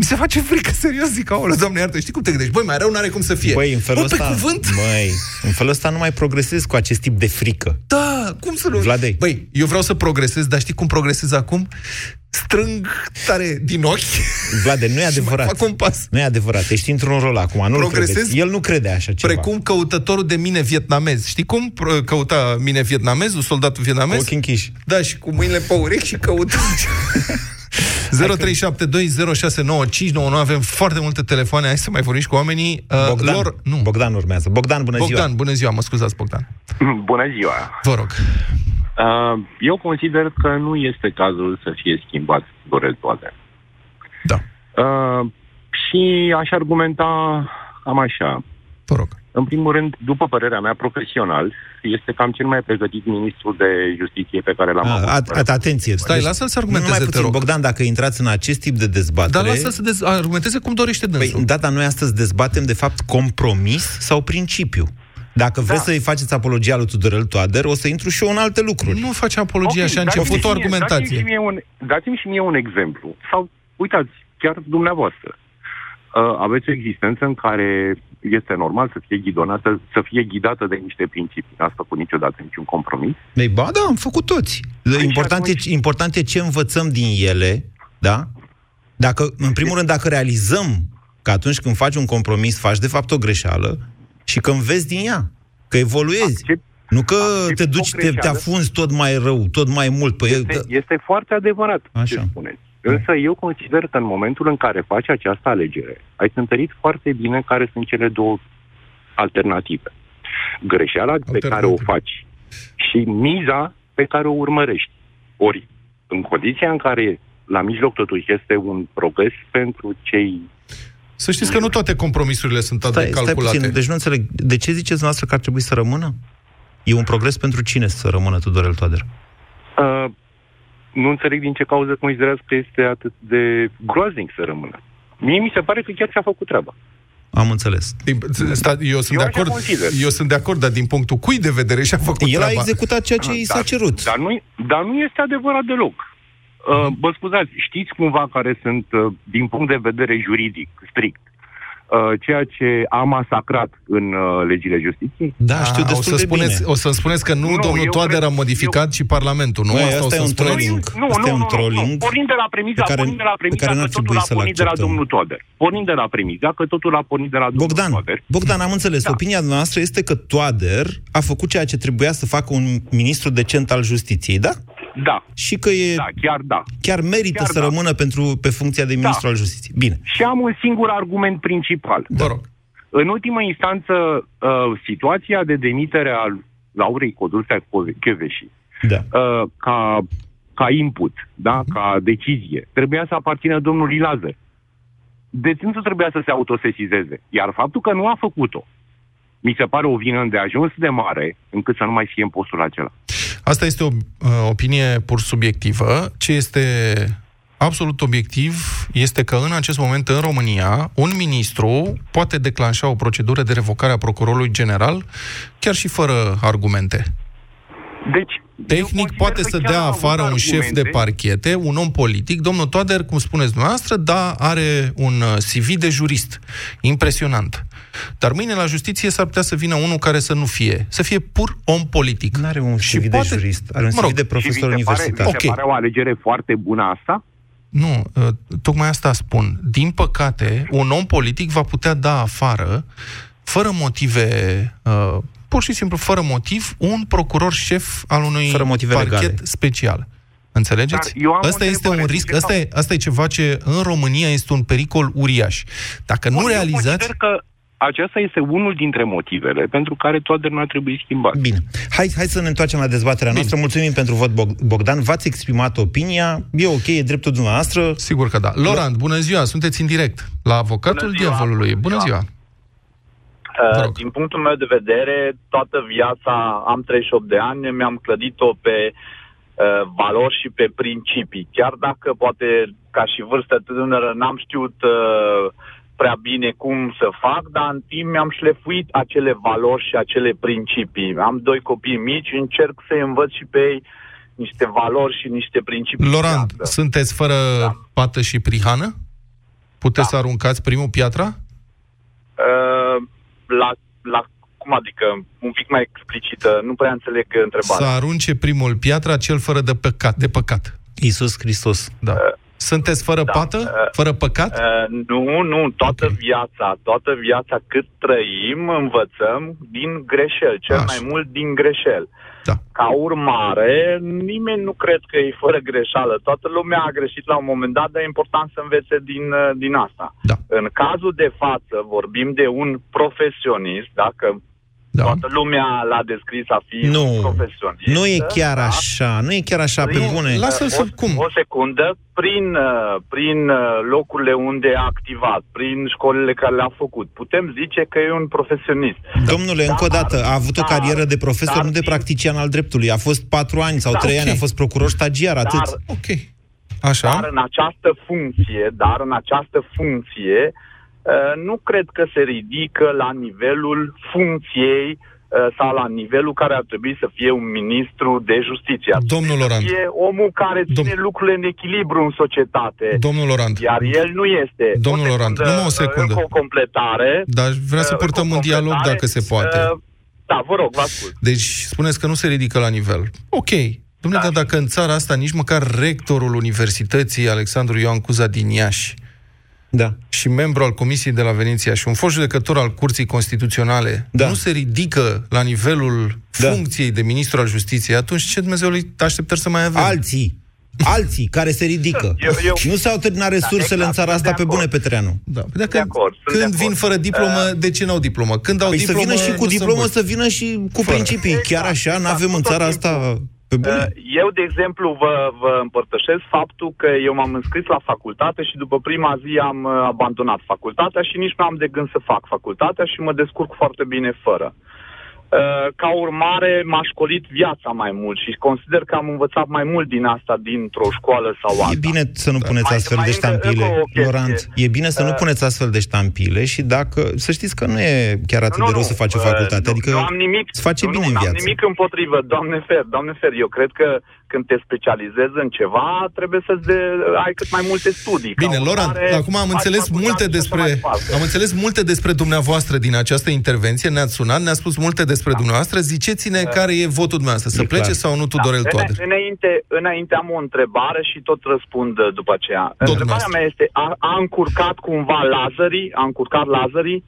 Mi se face frică, serios, zic, aolă, doamne, iartă, știi cum te gândești? Băi, mai rău n-are cum să fie. Băi, în felul Bă, pe ăsta, cuvânt? Măi, în felul ăsta nu mai progresezi cu acest tip de frică. Da, cu cum să nu... Vladei. Băi, eu vreau să progresez, dar știi cum progresez acum? Strâng tare din ochi. Vlade, nu e [LAUGHS] și adevărat. mai Fac un pas. Nu e adevărat. Ești într-un rol acum. Nu Progresez El nu crede așa ceva. Precum căutătorul de mine vietnamez. Știi cum Pro- căuta mine vietnamezul, soldatul vietnamez? Cu ochii închiși. Da, și cu mâinile pe urechi și căuta. [LAUGHS] 0372069599 avem foarte multe telefoane, hai să mai vorbim și cu oamenii. Uh, Bogdan. Lor, nu. Bogdan urmează. Bogdan, bună Bogdan, ziua. bună ziua, mă scuzați, Bogdan. Bună ziua! Vă rog. Uh, Eu consider că nu este cazul să fie schimbat Dorel toate. Da. Uh, și aș argumenta cam așa. Vă rog. În primul rând, după părerea mea, profesional, este cam cel mai pregătit ministru de justiție pe care l-am A, avut. at, at, atenție. Stai, lasă-l să argumenteze, Numai te puțin, rog. Bogdan, dacă intrați în acest tip de dezbatere... Dar lasă să dez- argumenteze cum dorește dânsul. Păi, da, dar noi astăzi dezbatem, de fapt, compromis sau principiu. Dacă vreți Da. să-i faceți apologia lui Tudorel Toader, o să intru și eu în alte lucruri. Nu face apologia Ok, și a dați-mi început o și mie- argumentație. Dați-mi și, mie un, dați-mi și mie un exemplu. Sau, uitați, chiar dumneavoastră. Uh, aveți o existență în care este normal să fie ghidonată, să fie ghidată de niște principii. N-ați făcut niciodată niciun compromis. Ei, ba da, am făcut toți. Important, atunci- e, important e ce învățăm din ele, da? Dacă, în primul rând, dacă realizăm că atunci când faci un compromis, faci de fapt o greșeală și că înveți din ea, că evoluezi. Accept- nu că accept te o duci, te, te greșeală. afunzi tot mai rău, tot mai mult. Păi, Este, este foarte adevărat Așa. ce spuneți. Însă eu consider că în momentul în care faci această alegere, ai întărit foarte bine care sunt cele două alternative. Greșeala pe care o faci și miza pe care o urmărești. Ori, în condiția în care la mijloc totuși este un progres pentru cei Să știți că nu toate compromisurile sunt atât de stai, stai calculate. puțin, deci nu înțeleg. De ce ziceți noastră că ar trebui să rămână? E un progres pentru cine să rămână Tudorel Toader? Uh, nu înțeleg din ce cauză considerați că este atât de groaznic să rămână. Mie mi se pare că chiar și-a făcut treaba. Am înțeles. Din- sta- Eu sunt, Eu de așa acord, consider. eu sunt de acord, dar din punctul cui de vedere și-a făcut El a treaba. executat ceea ce i s-a Dar- cerut. Dar nu, dar nu este adevărat deloc. Uh, vă scuzați, știți cumva care sunt, uh, din punct de vedere juridic, strict, uh, ceea ce a masacrat în uh, legile justiției? Da, știu Ah, o destul să de spuneți, bine. O să-mi spuneți că nu, Nu, domnul eu Toader cred- a modificat și Parlamentul, nu? Băi, Asta o asta e să un spuneți? trolling. Nu, Asta nu, e un nu, nu, trolling nu. Pornind de la premiza, pe care- pornind de la pe premiza care nu că ar totul trebui a să-l pornit de la acceptăm. domnul Toader. Pornind de la premiza că totul a pornit de la domnul Bogdan, Toader. Bogdan, am înțeles. Da. Opinia noastră este că Toader a făcut ceea ce trebuia să facă un ministru decent al justiției, da? Da, Și că e, da, chiar da. chiar merită Chiar să da. rămână pentru, pe funcția de ministru al justiției. Bine. Și am un singur argument principal. Vă rog. În ultima instanță, uh, situația de demitere al Laurei Codruța Cheveși Da. uh, ca, ca input, da, ca decizie, trebuia să aparțină domnului Lazar. Deținsul trebuia să se autosesizeze. Iar faptul că nu a făcut-o, mi se pare o vină de ajuns de mare încât să nu mai fie în postul acela. Asta este o uh, opinie pur subiectivă. Ce este absolut obiectiv este că în acest moment în România un ministru poate declanșa o procedură de revocare a procurorului general chiar și fără argumente. Deci, Tehnic poate să dea afară un șef de parchete, un om politic. Domnul Toader, cum spuneți dumneavoastră, da, are un uh, CV de jurist. Impresionant. Dar mâine la justiție s-ar putea să vină unul care să nu fie. Să fie pur om politic. Nu are un Și CV de poate- jurist, are un Mă CV rog, de și profesor vi se pare, universitar. vi se Ok. pare o alegere foarte bună asta? Nu, uh, tocmai asta spun. Din păcate, un om politic va putea da afară, fără motive, uh, pur și simplu fără motiv, un procuror șef al unui Fără motive parchet legale. special. Înțelegeți? Dar eu am Asta o este un întrebare. risc, De ce asta e, asta e ceva ce în România este un pericol uriaș. Dacă nu Eu realizați... consider că acesta este unul dintre motivele pentru care Toader nu ar trebui schimbat. Bine. Hai, hai să ne întoarcem la dezbaterea noastră. Mulțumim pentru vot, Bog- Bogdan. V-ați exprimat opinia. E ok, e dreptul dumneavoastră. Sigur că da. Laurent, bună ziua, sunteți în direct la avocatul Bună ziua, diavolului. Bună bună ziua. Uh, din punctul meu de vedere, toată viața, am 38 de ani, mi-am clădit-o pe uh, valori și pe principii. Chiar dacă poate ca și vârstă tânără n-am știut uh, prea bine cum să fac, dar în timp mi-am șlefuit acele valori și acele principii. Am doi copii mici, încerc să-i învăț și pe ei niște valori și niște principii. de Laurent, viață. sunteți fără pată și prihană? Puteți să aruncați primul piatra? Uh, la, la cum adică, un pic mai explicită, nu prea înțeleg întrebarea. Să arunce primul piatra cel fără de păcat. De păcat. Iisus Hristos. Da. Sunteți fără Da, pată? uh, Fără păcat? Uh, nu, nu, toată okay. viața, toată viața cât trăim, învățăm din greșeli, cel Așa. mai mult din greșeli. Da. Ca urmare, nimeni nu cred că e fără greșeală. Toată lumea a greșit la un moment dat, dar e important să învețe din, uh, din asta. Da. În cazul de față, vorbim de un profesionist, dacă da. toată lumea l-a descris a fi un Nu, profesionist. nu e chiar da? așa, nu e chiar așa, pe Prin- bune. Lasă-l să... o, Cum? O secundă, prin, uh, prin uh, locurile unde a activat, prin școlile care le-a făcut, putem zice că e un profesionist. Domnule, încă o dată, a avut o dar- carieră de profesor, dar nu de din- practician al dreptului. A fost patru ani sau Da, trei ok. ani, a fost procuror stagiar, atât. Dar, Ok. Așa? dar în această funcție, dar în această funcție, uh, nu cred că se ridică la nivelul funcției uh, sau la nivelul care ar trebui să fie un ministru de justiție. Ar Domnul trebui să Orand. fie omul care ține lucrurile în echilibru în societate. Domnul Orand. Iar el nu este. Domnul o Orand, secundă, numai o secundă. încă o completare. Dar vrea să Uh, purtăm încă o un dialog completare. dacă se poate. Uh, Da, vă rog, vă ascult. Deci spuneți că nu se ridică la nivel. Ok. Domnule, Da. dar dacă în țara asta nici măcar rectorul Universității Alexandru Ioan Cuza din Iași Da. și membru al Comisiei de la Veneția și un fost judecător al Curții Constituționale Da. nu se ridică la nivelul Da. funcției de ministru al justiției, atunci ce Dumnezeului așteptări să mai avem? Alții, alții care se ridică. Eu- eu- Nu s-au terminat resursele exact, în țara sunt asta de pe acord. bune, Petreanu. Da. Păi Dacă, De acord, sunt când de vin acord. fără diplomă, de ce n-au diplomă? Când au Păi să diplomă, vină și cu nu sunt diplomă, buni. să vină și cu Fără. principii. Chiar Exact, așa? exact, N-avem în tot țara timpul. asta pe bune? Uh, Eu, de exemplu, vă, vă împărtășesc faptul că eu m-am înscris la facultate și după prima zi am uh, abandonat facultatea și nici nu am de gând să fac facultatea și mă descurc foarte bine fără. Uh, Ca urmare, m-a școlit viața mai mult și consider că am învățat mai mult din asta dintr-o școală sau alta. E bine să nu puneți Mai- astfel mai de încă- ștampile, încă o chestie. Laurent. E bine să nu Uh, puneți astfel de ștampile și dacă... Să știți că nu e chiar atât Nu, de nu, rău să faci o uh, facultate. nu, Adică nu am nimic, îți face nu, bine nu, în n-am viață. nimic împotrivă, doamne fer, doamne fer. Eu cred că când te specializezi în ceva, trebuie să de, ai cât mai multe studii. Ca Bine, Laurent, urmare, acum am faci înțeles facultate multe și așa despre mai departe. am înțeles multe despre dumneavoastră din această intervenție, ne-ați sunat, ne-a spus multe despre dumneavoastră. Ziceți-ne care e votul dumneavoastră, să E plece clar. sau nu Tudorel Da, Toader? îna- Înainte, înainte am o întrebare și tot răspund uh, după aceea. Tot Întrebarea dumneavoastră. mea este, a, a încurcat cumva Lazarii, a încurcat Lazarii,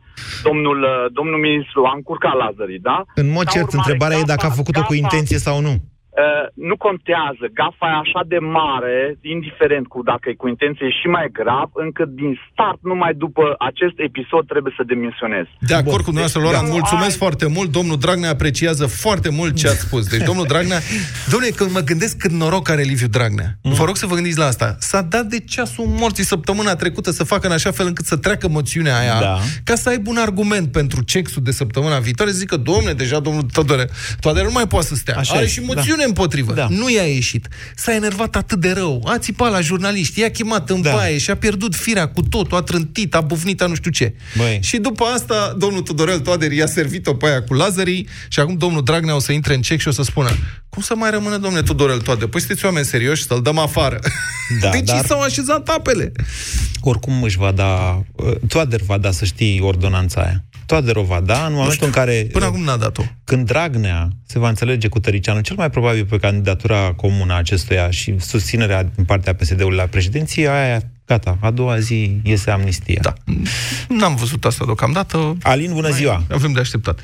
domnul, uh, domnul ministru a încurcat Lazarii, da? În mod Ca cert, urmare, întrebarea e dacă a gafa- făcut-o cu gafa- intenție sau nu. Uh, nu contează, gafa e așa de mare, indiferent cu dacă e cu intenție e și mai grav, încât din start, numai după acest episod trebuie să demisionez. De acord cu dumneavoastră, Deci, Laurent, nu mulțumesc ai- foarte mult. Domnul Dragnea apreciază foarte mult ce ați spus. Deci, domnul Dragnea, [LAUGHS] domnule, când mă gândesc cât noroc are Liviu Dragnea, Mm. vă rog să vă gândiți la asta. S-a dat de ceasul morții săptămâna trecută să facă în așa fel încât să treacă moțiunea aia, Da. ca să aibă un argument pentru cexul de săptămâna viitoare, să zică, domne, deja domnul Todore, Toadere nu mai poate să stea. Așa are e, și moțiune da. Împotrivă. Da. Nu i-a ieșit. S-a enervat atât de rău, a țipat la jurnaliști, i-a chemat în Da. baie și a pierdut firea cu totul, a trântit, a bufnit, a nu știu ce. Băi. Și după asta, domnul Tudorel Toader i-a servit-o pe aia cu lazerii și acum domnul Dragnea o să intre în cec și o să spună cum să mai rămână domnule Tudorel Toader? Păi sunteți oameni serioși să-l dăm afară. Da, [LAUGHS] deci dar- i s-au așezat apele. Oricum își va da... uh, Toader va da, să știi, ordonanța aia. Toader o va da în momentul în care... Până acum n-a dat-o. Când Dragnea se va înțelege cu Tăricianu, cel mai probabil pe candidatura comună a acestuia și susținerea din partea PSD-ului la președinție, aia, gata, a doua zi iese amnistia. Da. N-am văzut asta deocamdată. Alin, bună ziua! Avem de așteptat.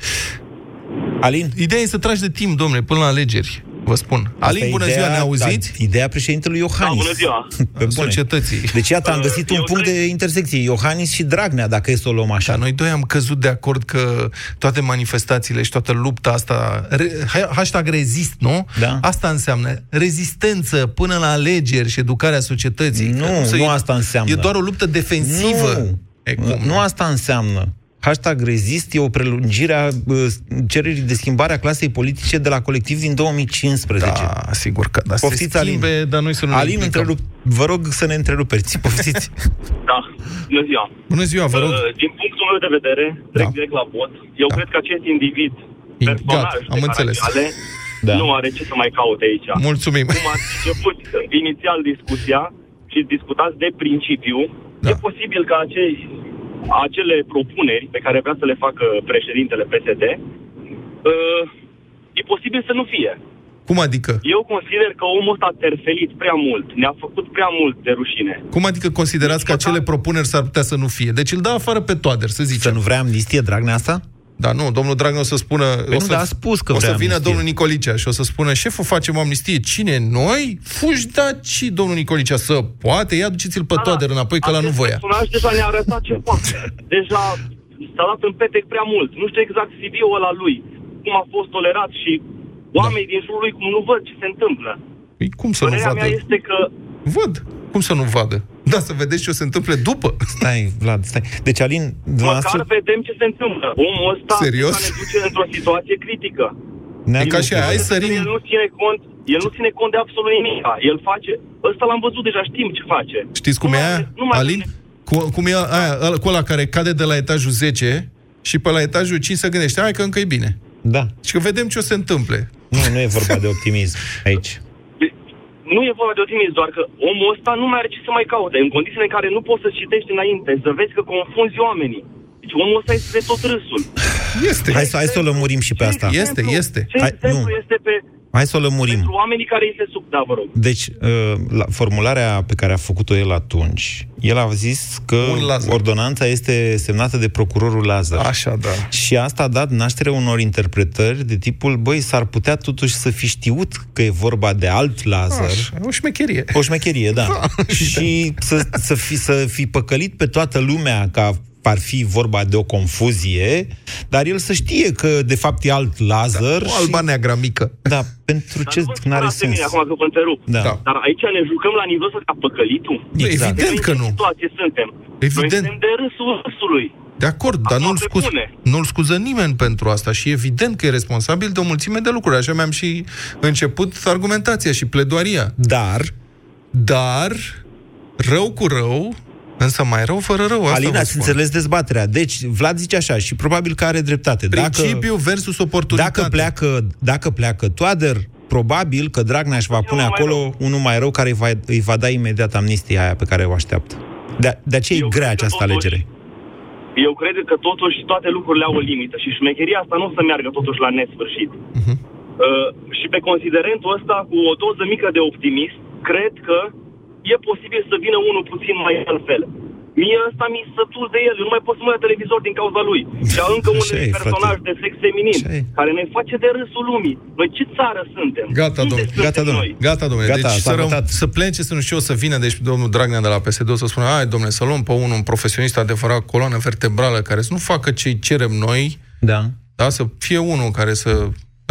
Alin? Ideea e să tragi de timp, domnule, până la alegeri. Vă spun. Alin, Asta e bună ideea- ziua, ne auziți? Da, ideea președintelui Iohannis. Da, bună ziua. Pe bune. Societății. Deci, iată, am găsit un Eu punct cred- de intersecție. Iohannis și Dragnea, dacă e să o luăm așa. Dar noi doi am căzut de acord că toate manifestațiile și toată lupta asta, re, hashtag rezist, nu? Da. Asta înseamnă rezistență până la alegeri și educarea societății. Nu, Că să- nu asta înseamnă. E doar o luptă defensivă. Nu, E cum? nu asta înseamnă. Hashtag rezist e o prelungire a uh, cererii de schimbare a clasei politice de la colectiv din 2015. Da, sigur că da. Poftiți, se schimbe, Alin. dar noi să nu ne Alin, implicăm. întrerup, vă rog să ne întrerupeți. Poftiți. [LAUGHS] Da, bună ziua. Bună ziua, vă rog. Uh, Din punctul meu de vedere, trec Da. direct la vot. Eu Da. cred că acest individ, In- personaj gata, de am înțeles. caractere, [LAUGHS] Da. nu are ce să mai caute aici. Mulțumim. Cum ați început [LAUGHS] inițial discuția și discutați de principiu, Da. e posibil ca acei, acele propuneri pe care vrea să le facă președintele PSD uh, e posibil să nu fie. Cum adică? Eu consider că omul ăsta a terfelit prea mult, ne-a făcut prea mult de rușine. Cum adică considerați că acele propuneri s-ar putea să nu fie? Deci îl dă afară pe Toader, să zicem. Să nu vrea amnistie, Dragnea asta? Da, nu, domnul Dragnea o să spună... Păi o nu, să, dar a spus că O să vrea vină amnistie. domnul Nicolicea și o să spună șeful, facem amnistie. Cine? Noi? Fugi, da, și domnul Nicolicea să poate, ia duceți-l pe Toader înapoi, că la nu voia. Personaj deja ne-a arătat ce poate. Deja s-a dat în petec prea mult. Nu știu exact CV-ul ăla lui, cum a fost tolerat și oamenii din jurul lui cum nu văd ce se întâmplă. Păi cum să nu Părerea vadă? mea este că Văd. Cum să nu vadă? Da, să vedeți ce o se întâmple după. Stai, Vlad, stai. Deci, Alin, măcar dumneavoastră... vedem ce se întâmplă. Omul ăsta Serios? deja ne duce într-o situație critică. Ne-am E ca și aia, hai să El nu ține cont, el nu ține cont de absolut nimic. El face, ăsta l-am văzut deja, știm ce face. Știți cum e aia, Alin? Cu, cum e aia, ăla- cu ăla care cade de la etajul 10 și pe la etajul 5 se gândește, hai că încă e bine. Da. Și că vedem ce o se întâmple. Nu, nu e vorba de optimism aici. [LAUGHS] Nu e vorba de optimism, doar că omul ăsta nu mai are ce să mai caute. În condițiile în care nu poți să citești înainte, să vezi că confunzi oamenii. Deci omul ăsta este de tot râsul. Este. Hai să, hai să o lămurim și pe asta. Este, este. Ce Hai, exemplu nu. este pe Hai să o lămurim. pentru oamenii care îi se sub, da, vă rog. Deci, uh, la formularea pe care a făcut-o el atunci, el a zis că ordonanța este semnată de procurorul Lazar. Așa, da. Și asta a dat naștere unor interpretări de tipul, băi, s-ar putea totuși să fi știut că e vorba de alt Lazar. Așa, o șmecherie. O șmecherie, da. [LAUGHS] și să, să, fi, să fi păcălit pe toată lumea ca ar fi vorba de o confuzie, dar el să știe că de fapt e alt Lazar. Da, o alba neagră mică. Da, pentru ce nu are Asta e sens. bine, acum că vă întrerup. Da. Da. Dar aici ne jucăm la nivel să ca păcălitul. Exact. Evident Noi că în ce nu. situație suntem? Evident. Noi suntem de râsul râsului. De acord, dar nu-l, pe scuz, bune. nu-l scuză nimeni pentru asta și evident că e responsabil de o mulțime de lucruri. Așa mi-am și început argumentația și pledoaria. Dar? Dar, rău cu rău, însă mai rău fără rău. Asta Alina, vă ați spun. înțeles dezbaterea. Deci, Vlad zice așa, și probabil că are dreptate. Principiu versus oportunitate. Dacă pleacă, dacă pleacă Toader, probabil că Dragnea își va pune acolo unul mai rău care îi va, îi va da imediat amnistia aia pe care o așteaptă. De, de aceea e grea această alegere. Eu cred că totuși toate lucrurile au o limită și șmecheria asta nu o să meargă totuși la nesfârșit. Mhm. Uh, și pe considerentul ăsta, cu o doză mică de optimism, cred că e posibil să vină unul puțin mai altfel. Mie ăsta mi sătul de el, eu nu mai pot să mă uit la televizor din cauza lui. Și a [LAUGHS] încă un Așa e, personaj frate. de sex feminin, care ne face de râsul lumii. Noi ce țară suntem? Gata, Unde domnule. suntem Gata, domnule. noi? Gata, domnule. Gata, deci s-a să, răm, votat. să plece, să nu știu eu, să vină, deci domnul Dragnea de la PSD o să spună, hai, domnule, să luăm pe unul, un profesionist adevărat, coloană vertebrală, care să nu facă ce cerem noi, Da. da, să fie unul care să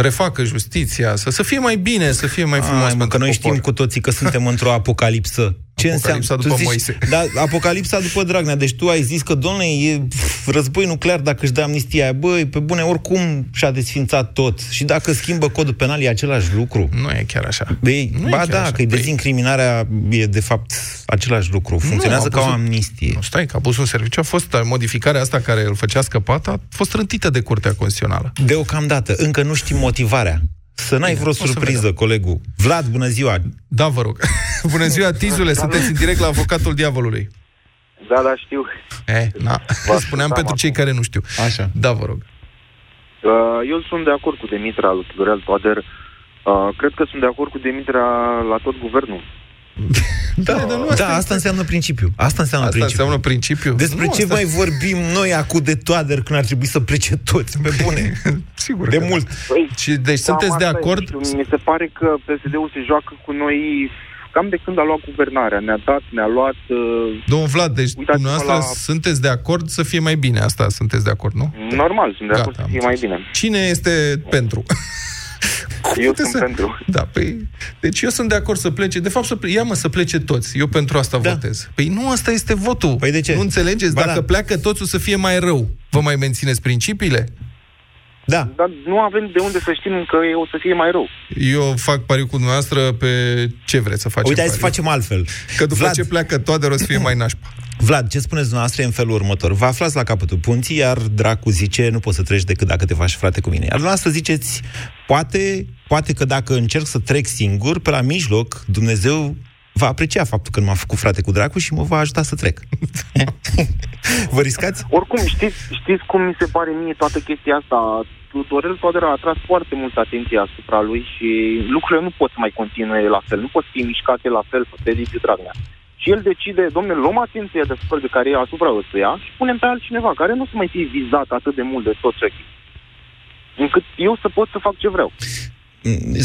refacă justiția, să, să fie mai bine, să fie mai frumos Ai, mă, pentru că noi popor. știm cu toții că suntem într-o apocalipsă. [LAUGHS] Ce Apocalipsa înseamnă? după Tu Moise. [LAUGHS] Da, apocalipsa după Dragnea. Deci tu ai zis că, domnule, e pf, război nuclear dacă își dă amnistia aia. Băi, pe bune, oricum și-a desfințat tot. Și dacă schimbă codul penal, e același lucru. Nu e chiar așa. Băi, Nu e ba chiar da, așa. că dezincriminarea e de fapt același lucru. Funcționează Nu, ca o abuzul- amnistie. Nu, stai, că abusul în serviciu a fost, modificarea asta care îl făcea scăpat, a fost rântită de Curtea Constituțională. Deocamdată, încă nu știm motivarea. Să n-ai vreo o să surpriză, vedem. colegul. Vlad, bună ziua! Da, vă rog. [LAUGHS] Bună ziua, Tizule, sunteți în direct la avocatul diavolului. Da, da, știu. Eh, na. [LAUGHS] Spuneam pentru cei care nu știu. Așa. Da, vă rog. Uh, Eu sunt de acord cu demiterea lui Tudorel Toader. Uh, Cred că sunt de acord cu demiterea la tot guvernul. [LAUGHS] Da, dar nu Da, asta înseamnă principiu. Asta înseamnă Asta principiu. înseamnă principiu. Despre Nu, ce asta- mai vorbim noi acum de toader când ar trebui să plece toți pe bune? [LAUGHS] Sigur De că da. mult. Și, deci sunteți de asta e, acord? nu știu, mi se pare că PSD-ul se joacă cu noi cam de când a luat guvernarea. Ne-a dat, ne-a luat... Uh, Domnul Vlad, deci Uitați-vă dumneavoastră la- sunteți de acord să fie mai bine. Asta sunteți de acord, nu? normal, sunt de acord Gata, să am fie mai bine. Cine este pentru? [LAUGHS] Eu sunt pentru. Da, păi, deci eu sunt de acord să plece. De fapt, să plece, ia mă, să plece toți. Eu pentru asta da. votez. Păi nu, asta este votul. Păi de ce? Nu înțelegeți? Ba Dacă da. pleacă toți, o să fie mai rău. Vă mai mențineți principiile? Da. Dar nu avem de unde să știm că e- o să fie mai rău. Eu fac pariu cu dumneavoastră pe ce vreți să facem Uite, hai să pariu. facem altfel. Că după Vlad. ce pleacă toate, o să fie mai nașpa. Vlad, ce spuneți dumneavoastră e în felul următor. Vă aflați la capătul punții, iar dracu zice, nu poți să treci decât dacă te faci frate cu mine. Iar dumneavoastră ziceți, poate, poate că dacă încerc să trec singur, pe la mijloc, Dumnezeu va aprecia faptul că nu m-a făcut frate cu dracu și mă va ajuta să trec. [LAUGHS] Vă riscați? Oricum, știți, știți cum mi se pare mie toată chestia asta? Tudorel Toader a atras foarte mult atenție asupra lui și lucrurile nu pot să mai continue la fel, nu pot fi mișcate la fel pe Liviu Dragnea. Și el decide, domnule, luăm atenția desupra de care e asupra ăstuia și punem pe altcineva, care nu să mai fie vizat atât de mult de tot ce încât eu să pot să fac ce vreau.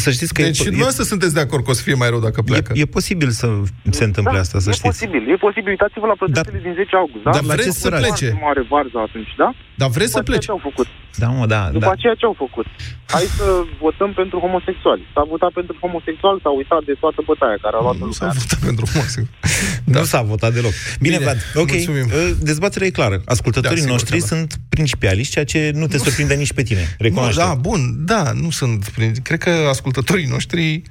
Să știți că deci e, și sunteți de acord că o să fie mai rău dacă pleacă. E, e posibil să se întâmple da, asta, să e știți. posibil, e posibil. Uitați-vă la protestele din 10 august, da? Dar vreți să plece. mare varză atunci, da? Dar vreți să plece. ce au făcut? Da, mă, da. După da. aceea ce au făcut? Hai să votăm pentru homosexuali. S-a votat pentru homosexuali, s-a uitat de toată bătaia care a luat Nu s-a votat pentru homosexuali. Da. Nu s-a votat deloc. Bine, Bine Vlad, ok. Mulțumim. Dezbaterea e clară. Ascultătorii da, noștri da. sunt principialiști, ceea ce nu te surprinde nici pe tine. Recunoaște. Da, bun, da, nu sunt. Cred că ascultătorii noștri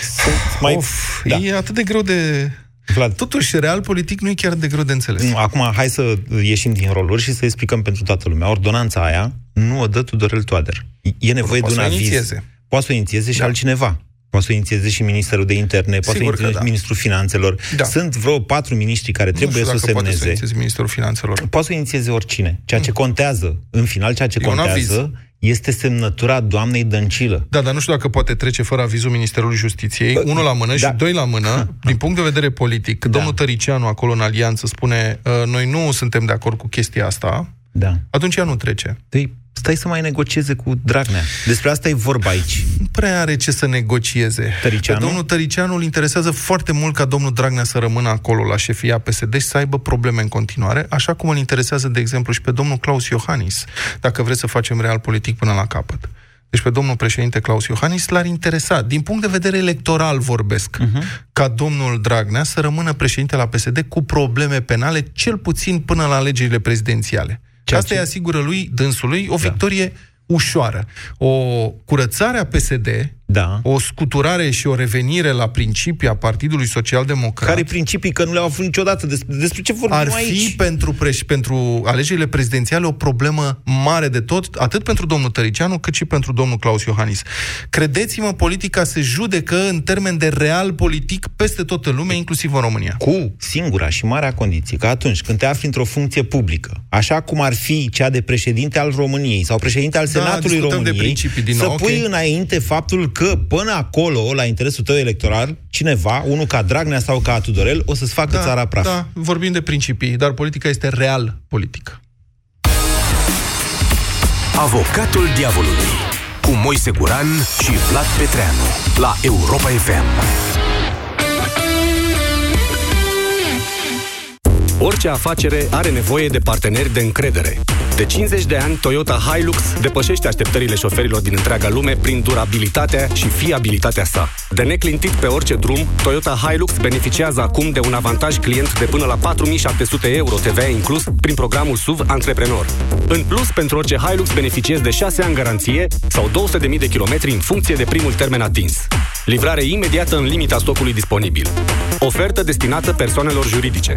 sunt mai... Of, da. E atât de greu de Vlad. Totuși, real politic nu e chiar de greu de înțeles. Acum, hai să ieșim din roluri și să explicăm pentru toată lumea. Ordonanța aia nu o dă Tudorel Toader. E nevoie de un aviz. Poate să o inițieze și da. altcineva. Poate să o inițieze și Ministerul de Interne, poate să o inițieze da. Ministrul Finanțelor. Da. Sunt vreo patru miniștri care trebuie să o semneze. Poate să Ministerul Finanțelor. Poate să o inițieze oricine. Ceea ce mm. contează, în final, ceea ce e contează este semnătura doamnei Dăncilă. Da, dar nu știu dacă poate trece fără avizul Ministerului Justiției, unul la mână da. și doi la mână, [LAUGHS] din punct de vedere politic. Da. Domnul Tăricianu, acolo în alianță, spune, ă, noi nu suntem de acord cu chestia asta, da. atunci ea nu trece. Păi, stai să mai negocieze cu Dragnea. Despre asta e vorba aici. Nu prea are ce să negocieze. Tăricianu? Pe domnul Tăricianu îl interesează foarte mult ca domnul Dragnea să rămână acolo la șefia PSD și să aibă probleme în continuare, așa cum îl interesează, de exemplu, și pe domnul Claus Iohannis, dacă vreți să facem real politic până la capăt. Deci pe domnul președinte Claus Iohannis l-ar interesa, din punct de vedere electoral vorbesc, uh-huh. ca domnul Dragnea să rămână președinte la PSD cu probleme penale, cel puțin până la alegerile prezidențiale. Ceea Asta ce... îi asigură lui, dânsului, o da. victorie ușoară. O curățare a PSD da. o scuturare și o revenire la principii a Partidului Social Democrat. Care principii că nu le-au avut niciodată? Despre, despre ce vorbim Ar aici? fi pentru, preș, pentru alegerile prezidențiale o problemă mare de tot, atât pentru domnul Tăricianu, cât și pentru domnul Claus Iohannis. Credeți-mă, politica se judecă în termen de real politic peste tot în lume, inclusiv în România. Cu singura și marea condiție că atunci când te afli într-o funcție publică, așa cum ar fi cea de președinte al României sau președinte al da, Senatului da, României, de din să nou, pui okay. înainte faptul că până acolo, la interesul tău electoral, cineva, unul ca Dragnea sau ca Tudorel, o să-ți facă da, țara praf. Da, vorbim de principii, dar politica este real politică. Avocatul diavolului cu Moise Guran și Vlad Petreanu la Europa FM. Orice afacere are nevoie de parteneri de încredere. De 50 de ani, Toyota Hilux depășește așteptările șoferilor din întreaga lume prin durabilitatea și fiabilitatea sa. De neclintit pe orice drum, Toyota Hilux beneficiază acum de un avantaj client de până la 4700 euro TVA inclus prin programul SUV Antreprenor. În plus, pentru orice Hilux beneficiezi de 6 ani garanție sau 200.000 de kilometri în funcție de primul termen atins. Livrare imediată în limita stocului disponibil. Ofertă destinată persoanelor juridice.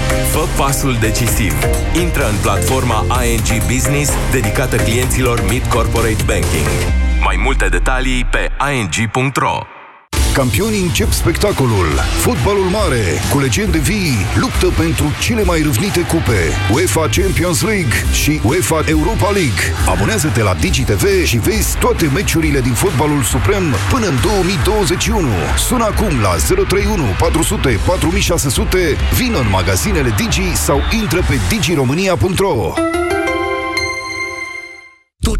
Fă pasul decisiv. Intră în platforma ING Business dedicată clienților Mid Corporate Banking. Mai multe detalii pe ing.ro Campionii încep spectacolul. Fotbalul mare, cu legende vii, luptă pentru cele mai râvnite cupe. UEFA Champions League și UEFA Europa League. Abonează-te la DigiTV și vezi toate meciurile din fotbalul suprem până în 2021. Sună acum la 031 400 4600, vină în magazinele Digi sau intră pe digiromania.ro tu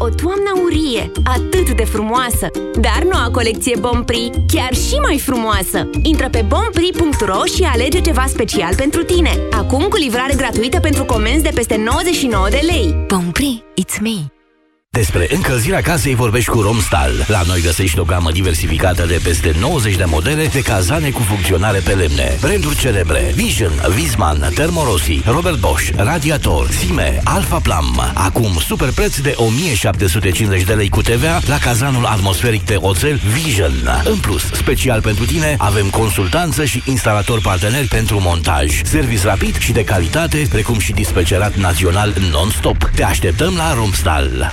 O toamnă aurie, atât de frumoasă, dar noua colecție Bompri, chiar și mai frumoasă. Intră pe bompri.ro și alege ceva special pentru tine. Acum cu livrare gratuită pentru comenzi de peste 99 de lei. Bompri, it's me. Despre încălzirea casei vorbești cu Romstal. La noi găsești o gamă diversificată de peste 90 de modele de cazane cu funcționare pe lemne. Branduri celebre Vision, Visman, Thermorosi, Robert Bosch, Radiator, Sime, Alpha Plum. Acum super preț de 1750 de lei cu TVA la cazanul atmosferic de oțel Vision. În plus, special pentru tine, avem consultanță și instalator partener pentru montaj, service rapid și de calitate, precum și dispecerat național non-stop. Te așteptăm la Romstal.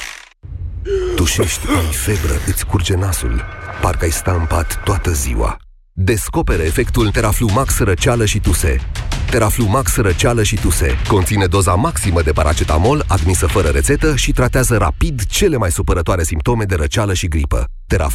Tușești, ai febră, îți curge nasul. Parcă ai sta în pat toată ziua. Descoperă efectul Teraflumax răceală și tuse. Teraflumax răceală și tuse. Conține doza maximă de paracetamol, admisă fără rețetă și tratează rapid cele mai supărătoare simptome de răceală și gripă. Teraflu